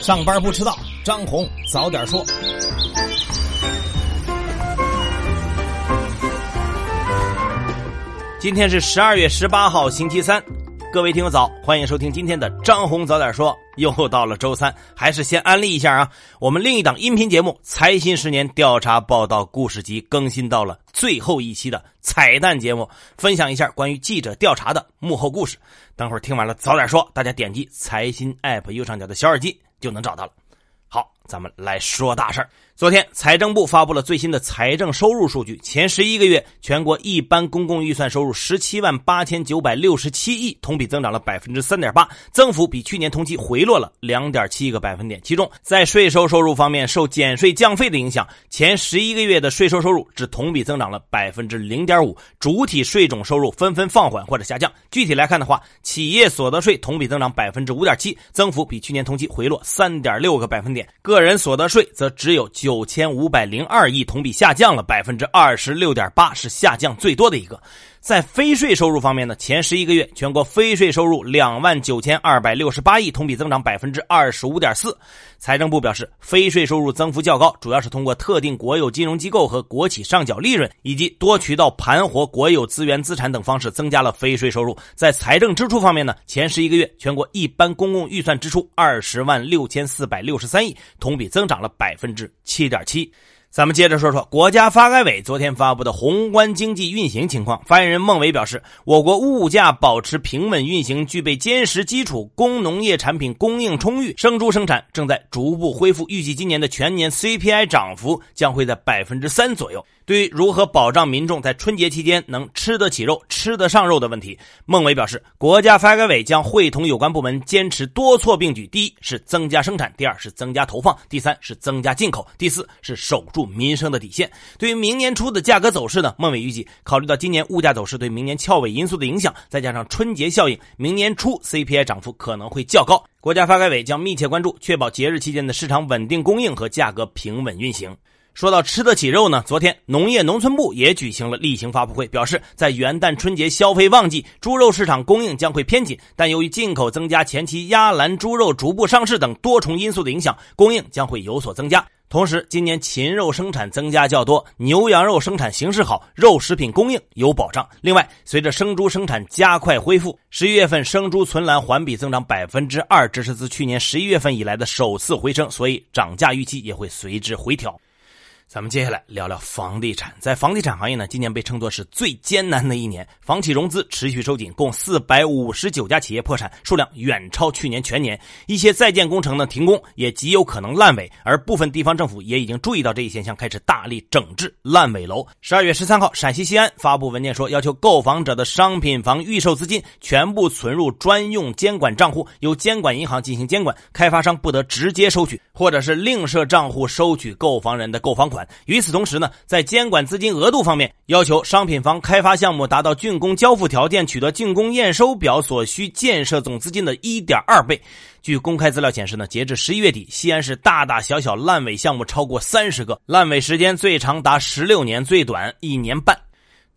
上班不迟到，张红早点说。今天是十二月十八号，星期三。各位听友早，欢迎收听今天的张红早点说。又到了周三，还是先安利一下啊，我们另一档音频节目《财新十年调查报道故事集》更新到了最后一期的彩蛋节目，分享一下关于记者调查的幕后故事。等会儿听完了早点说，大家点击财新 App 右上角的小耳机就能找到了。好，咱们来说大事儿。昨天，财政部发布了最新的财政收入数据，前十一个月全国一般公共预算收入十七万八千九百六十七亿，同比增长了百分之三点八，增幅比去年同期回落了两点七个百分点。其中，在税收收入方面，受减税降费的影响，前十一个月的税收收入只同比增长了百分之零点五，主体税种收入纷纷放缓或者下降。具体来看的话，企业所得税同比增长百分之五点七，增幅比去年同期回落三点六个百分点；个人所得税则只有九。九千五百零二亿，同比下降了百分之二十六点八，是下降最多的一个。在非税收入方面呢，前十一个月全国非税收入两万九千二百六十八亿，同比增长百分之二十五点四。财政部表示，非税收入增幅较高，主要是通过特定国有金融机构和国企上缴利润，以及多渠道盘活国有资源资产等方式增加了非税收入。在财政支出方面呢，前十一个月全国一般公共预算支出二十万六千四百六十三亿，同比增长了百分之七点七。咱们接着说说国家发改委昨天发布的宏观经济运行情况。发言人孟伟表示，我国物价保持平稳运行，具备坚实基础，工农业产品供应充裕，生猪生产正在逐步恢复。预计今年的全年 CPI 涨幅将会在百分之三左右。对于如何保障民众在春节期间能吃得起肉、吃得上肉的问题，孟伟表示，国家发改委将会同有关部门坚持多措并举：第一是增加生产，第二是增加投放，第三是增加进口，第四是守住民生的底线。对于明年初的价格走势呢？孟伟预计，考虑到今年物价走势对明年翘尾因素的影响，再加上春节效应，明年初 CPI 涨幅可能会较高。国家发改委将密切关注，确保节日期间的市场稳定供应和价格平稳运行。说到吃得起肉呢，昨天农业农村部也举行了例行发布会，表示在元旦春节消费旺季，猪肉市场供应将会偏紧，但由于进口增加、前期压栏猪肉逐步上市等多重因素的影响，供应将会有所增加。同时，今年禽肉生产增加较多，牛羊肉生产形势好，肉食品供应有保障。另外，随着生猪生产加快恢复，十一月份生猪存栏环比增长百分之二，这是自去年十一月份以来的首次回升，所以涨价预期也会随之回调。咱们接下来聊聊房地产。在房地产行业呢，今年被称作是最艰难的一年，房企融资持续收紧，共四百五十九家企业破产，数量远超去年全年。一些在建工程呢停工，也极有可能烂尾。而部分地方政府也已经注意到这一现象，开始大力整治烂尾楼。十二月十三号，陕西西安发布文件说，要求购房者的商品房预售资金全部存入专用监管账户，由监管银行进行监管，开发商不得直接收取，或者是另设账户收取购房人的购房款。与此同时呢，在监管资金额度方面，要求商品房开发项目达到竣工交付条件、取得竣工验收表所需建设总资金的一点二倍。据公开资料显示呢，截至十一月底，西安市大大小小烂尾项目超过三十个，烂尾时间最长达十六年，最短一年半。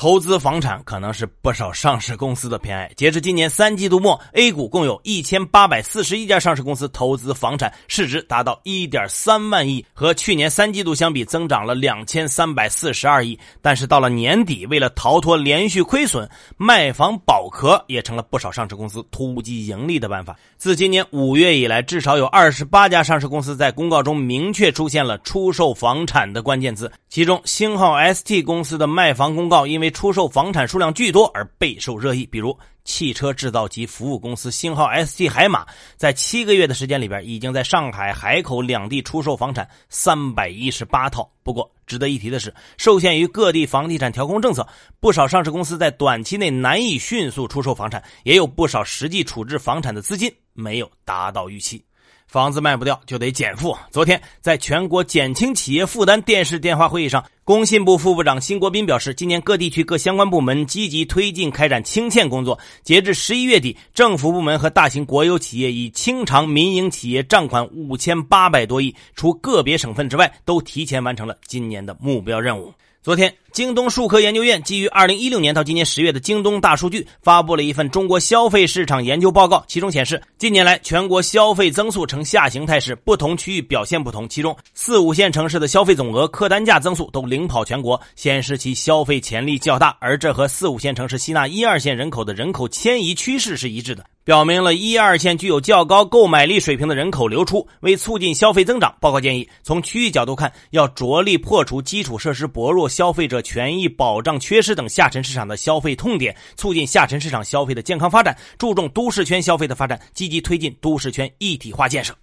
投资房产可能是不少上市公司的偏爱。截至今年三季度末，A 股共有一千八百四十一家上市公司投资房产，市值达到一点三万亿，和去年三季度相比增长了两千三百四十二亿。但是到了年底，为了逃脱连续亏损，卖房保壳也成了不少上市公司突击盈利的办法。自今年五月以来，至少有二十八家上市公司在公告中明确出现了出售房产的关键字，其中星号 ST 公司的卖房公告因为出售房产数量巨多而备受热议，比如汽车制造及服务公司星号 ST 海马，在七个月的时间里边，已经在上海、海口两地出售房产三百一十八套。不过，值得一提的是，受限于各地房地产调控政策，不少上市公司在短期内难以迅速出售房产，也有不少实际处置房产的资金没有达到预期。房子卖不掉就得减负。昨天，在全国减轻企业负担电视电话会议上，工信部副部长辛国斌表示，今年各地区各相关部门积极推进开展清欠工作。截至十一月底，政府部门和大型国有企业已清偿民营企业账款五千八百多亿，除个别省份之外，都提前完成了今年的目标任务。昨天，京东数科研究院基于二零一六年到今年十月的京东大数据，发布了一份中国消费市场研究报告。其中显示，近年来全国消费增速呈下行态势，不同区域表现不同。其中，四五线城市的消费总额、客单价增速都领跑全国，显示其消费潜力较大。而这和四五线城市吸纳一二线人口的人口迁移趋势是一致的。表明了一二线具有较高购买力水平的人口流出，为促进消费增长，报告建议从区域角度看，要着力破除基础设施薄弱、消费者权益保障缺失等下沉市场的消费痛点，促进下沉市场消费的健康发展，注重都市圈消费的发展，积极推进都市圈一体化建设。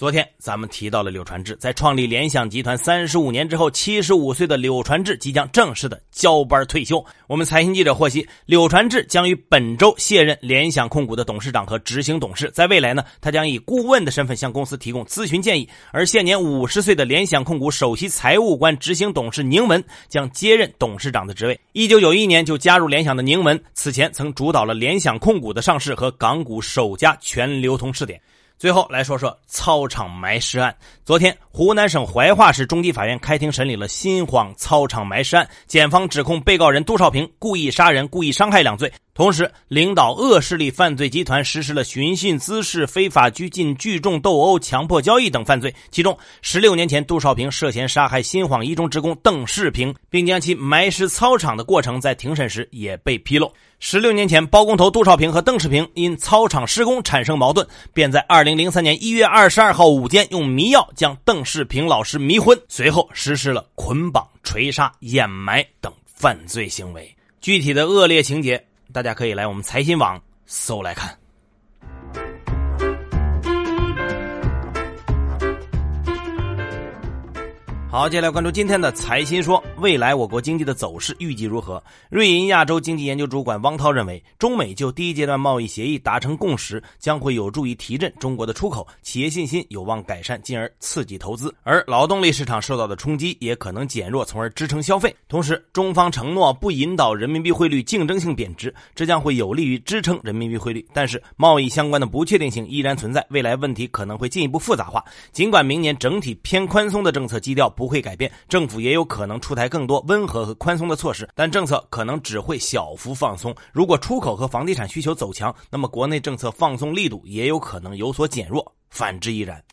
昨天咱们提到了柳传志，在创立联想集团三十五年之后，七十五岁的柳传志即将正式的交班退休。我们财经记者获悉，柳传志将于本周卸任联想控股的董事长和执行董事，在未来呢，他将以顾问的身份向公司提供咨询建议。而现年五十岁的联想控股首席财务官、执行董事宁文将接任董事长的职位。一九九一年就加入联想的宁文，此前曾主导了联想控股的上市和港股首家全流通试点。最后来说说操场埋尸案。昨天，湖南省怀化市中级法院开庭审理了新晃操场埋尸案，检方指控被告人杜少平故意杀人、故意伤害两罪。同时，领导恶势力犯罪集团实施了寻衅滋事、非法拘禁、聚众斗殴、强迫交易等犯罪。其中，十六年前，杜少平涉嫌杀害新晃一中职工邓世平，并将其埋尸操场的过程，在庭审时也被披露。十六年前，包工头杜少平和邓世平因操场施工产生矛盾，便在二零零三年一月二十二号午间用迷药将邓世平老师迷昏，随后实施了捆绑、锤杀、掩埋等犯罪行为。具体的恶劣情节。大家可以来我们财新网搜来看。好，接下来关注今天的财新说，未来我国经济的走势预计如何？瑞银亚洲经济研究主管汪涛认为，中美就第一阶段贸易协议达成共识，将会有助于提振中国的出口，企业信心有望改善，进而刺激投资。而劳动力市场受到的冲击也可能减弱，从而支撑消费。同时，中方承诺不引导人民币汇率竞争性贬值，这将会有利于支撑人民币汇率。但是，贸易相关的不确定性依然存在，未来问题可能会进一步复杂化。尽管明年整体偏宽松的政策基调。不会改变，政府也有可能出台更多温和和宽松的措施，但政策可能只会小幅放松。如果出口和房地产需求走强，那么国内政策放松力度也有可能有所减弱，反之亦然。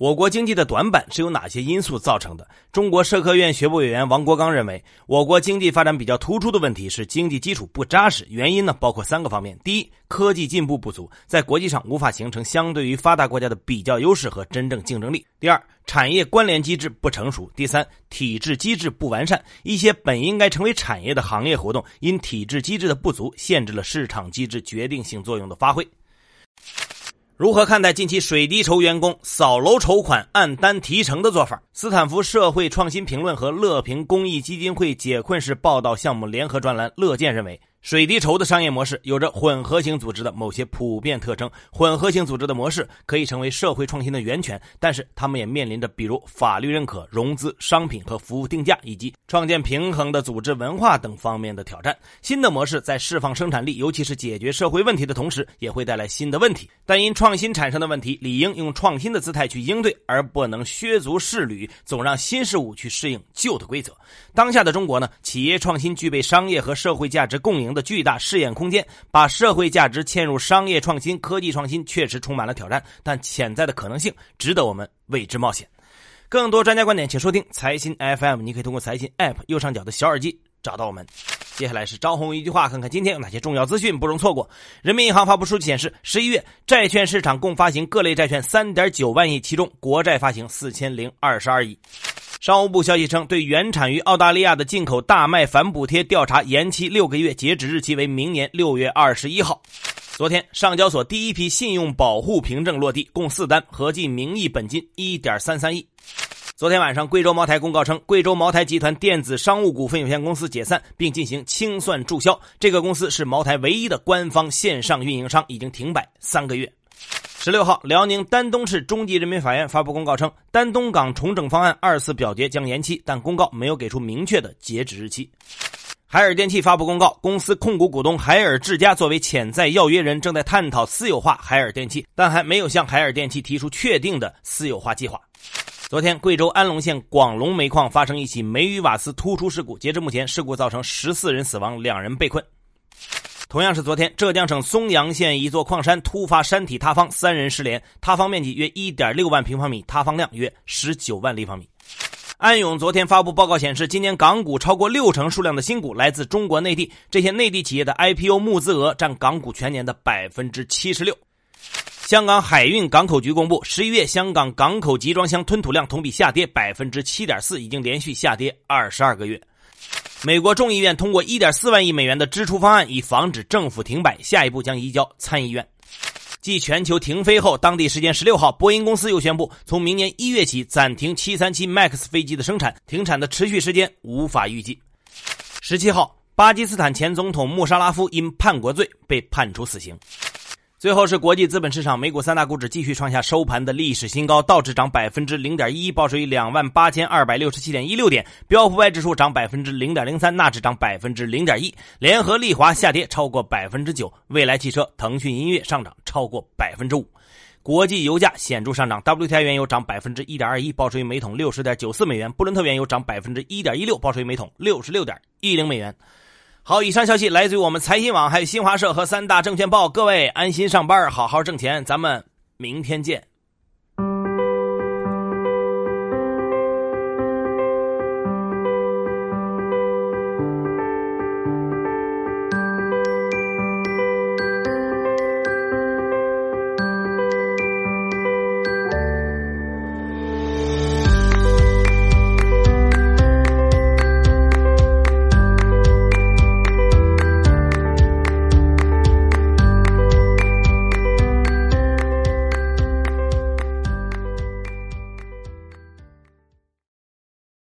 我国经济的短板是由哪些因素造成的？中国社科院学部委员王国刚认为，我国经济发展比较突出的问题是经济基础不扎实。原因呢，包括三个方面：第一，科技进步不足，在国际上无法形成相对于发达国家的比较优势和真正竞争力；第二，产业关联机制不成熟；第三，体制机制不完善。一些本应该成为产业的行业活动，因体制机制的不足，限制了市场机制决定性作用的发挥。如何看待近期水滴筹员工扫楼筹款按单提成的做法？斯坦福社会创新评论和乐平公益基金会解困式报道项目联合专栏，乐见认为。水滴筹的商业模式有着混合型组织的某些普遍特征。混合型组织的模式可以成为社会创新的源泉，但是他们也面临着比如法律认可、融资、商品和服务定价以及创建平衡的组织文化等方面的挑战。新的模式在释放生产力，尤其是解决社会问题的同时，也会带来新的问题。但因创新产生的问题，理应用创新的姿态去应对，而不能削足适履，总让新事物去适应旧的规则。当下的中国呢，企业创新具备商业和社会价值共赢。的巨大试验空间，把社会价值嵌入商业创新、科技创新，确实充满了挑战，但潜在的可能性值得我们为之冒险。更多专家观点，请收听财新 FM。你可以通过财新 App 右上角的小耳机找到我们。接下来是张红一句话，看看今天有哪些重要资讯不容错过。人民银行发布数据显示，十一月债券市场共发行各类债券三点九万亿，其中国债发行四千零二十二亿。商务部消息称，对原产于澳大利亚的进口大麦反补贴调查延期六个月，截止日期为明年六月二十一号。昨天，上交所第一批信用保护凭证落地，共四单，合计名义本金一点三三亿。昨天晚上，贵州茅台公告称，贵州茅台集团电子商务股份有限公司解散，并进行清算注销。这个公司是茅台唯一的官方线上运营商，已经停摆三个月。十六号，辽宁丹东市中级人民法院发布公告称，丹东港重整方案二次表决将延期，但公告没有给出明确的截止日期。海尔电器发布公告，公司控股股东海尔智家作为潜在要约人，正在探讨私有化海尔电器，但还没有向海尔电器提出确定的私有化计划。昨天，贵州安龙县广龙煤矿发生一起煤与瓦斯突出事故，截至目前，事故造成十四人死亡，两人被困。同样是昨天，浙江省松阳县一座矿山突发山体塌方，三人失联，塌方面积约一点六万平方米，塌方量约十九万立方米。安永昨天发布报告显示，今年港股超过六成数量的新股来自中国内地，这些内地企业的 IPO 募资额占港股全年的百分之七十六。香港海运港口局公布，十一月香港港口集装箱吞吐量同比下跌百分之七点四，已经连续下跌二十二个月。美国众议院通过1.4万亿美元的支出方案，以防止政府停摆，下一步将移交参议院。继全球停飞后，当地时间16号，波音公司又宣布，从明年一月起暂停737 MAX 飞机的生产，停产的持续时间无法预计。17号，巴基斯坦前总统穆沙拉夫因叛国罪被判处死刑。最后是国际资本市场，美股三大股指继续创下收盘的历史新高，道指涨百分之零点一，报收于两万八千二百六十七点一六点；标普外指数涨百分之零点零三，纳指涨百分之零点一，联合利华下跌超过百分之九，未来汽车、腾讯音乐上涨超过百分之五。国际油价显著上涨，WTI 原油涨百分之一点二一，报收于每桶六十点九四美元；布伦特原油涨百分之一点一六，报收于每桶六十六点一零美元。好，以上消息来自于我们财新网，还有新华社和三大证券报。各位安心上班，好好挣钱，咱们明天见。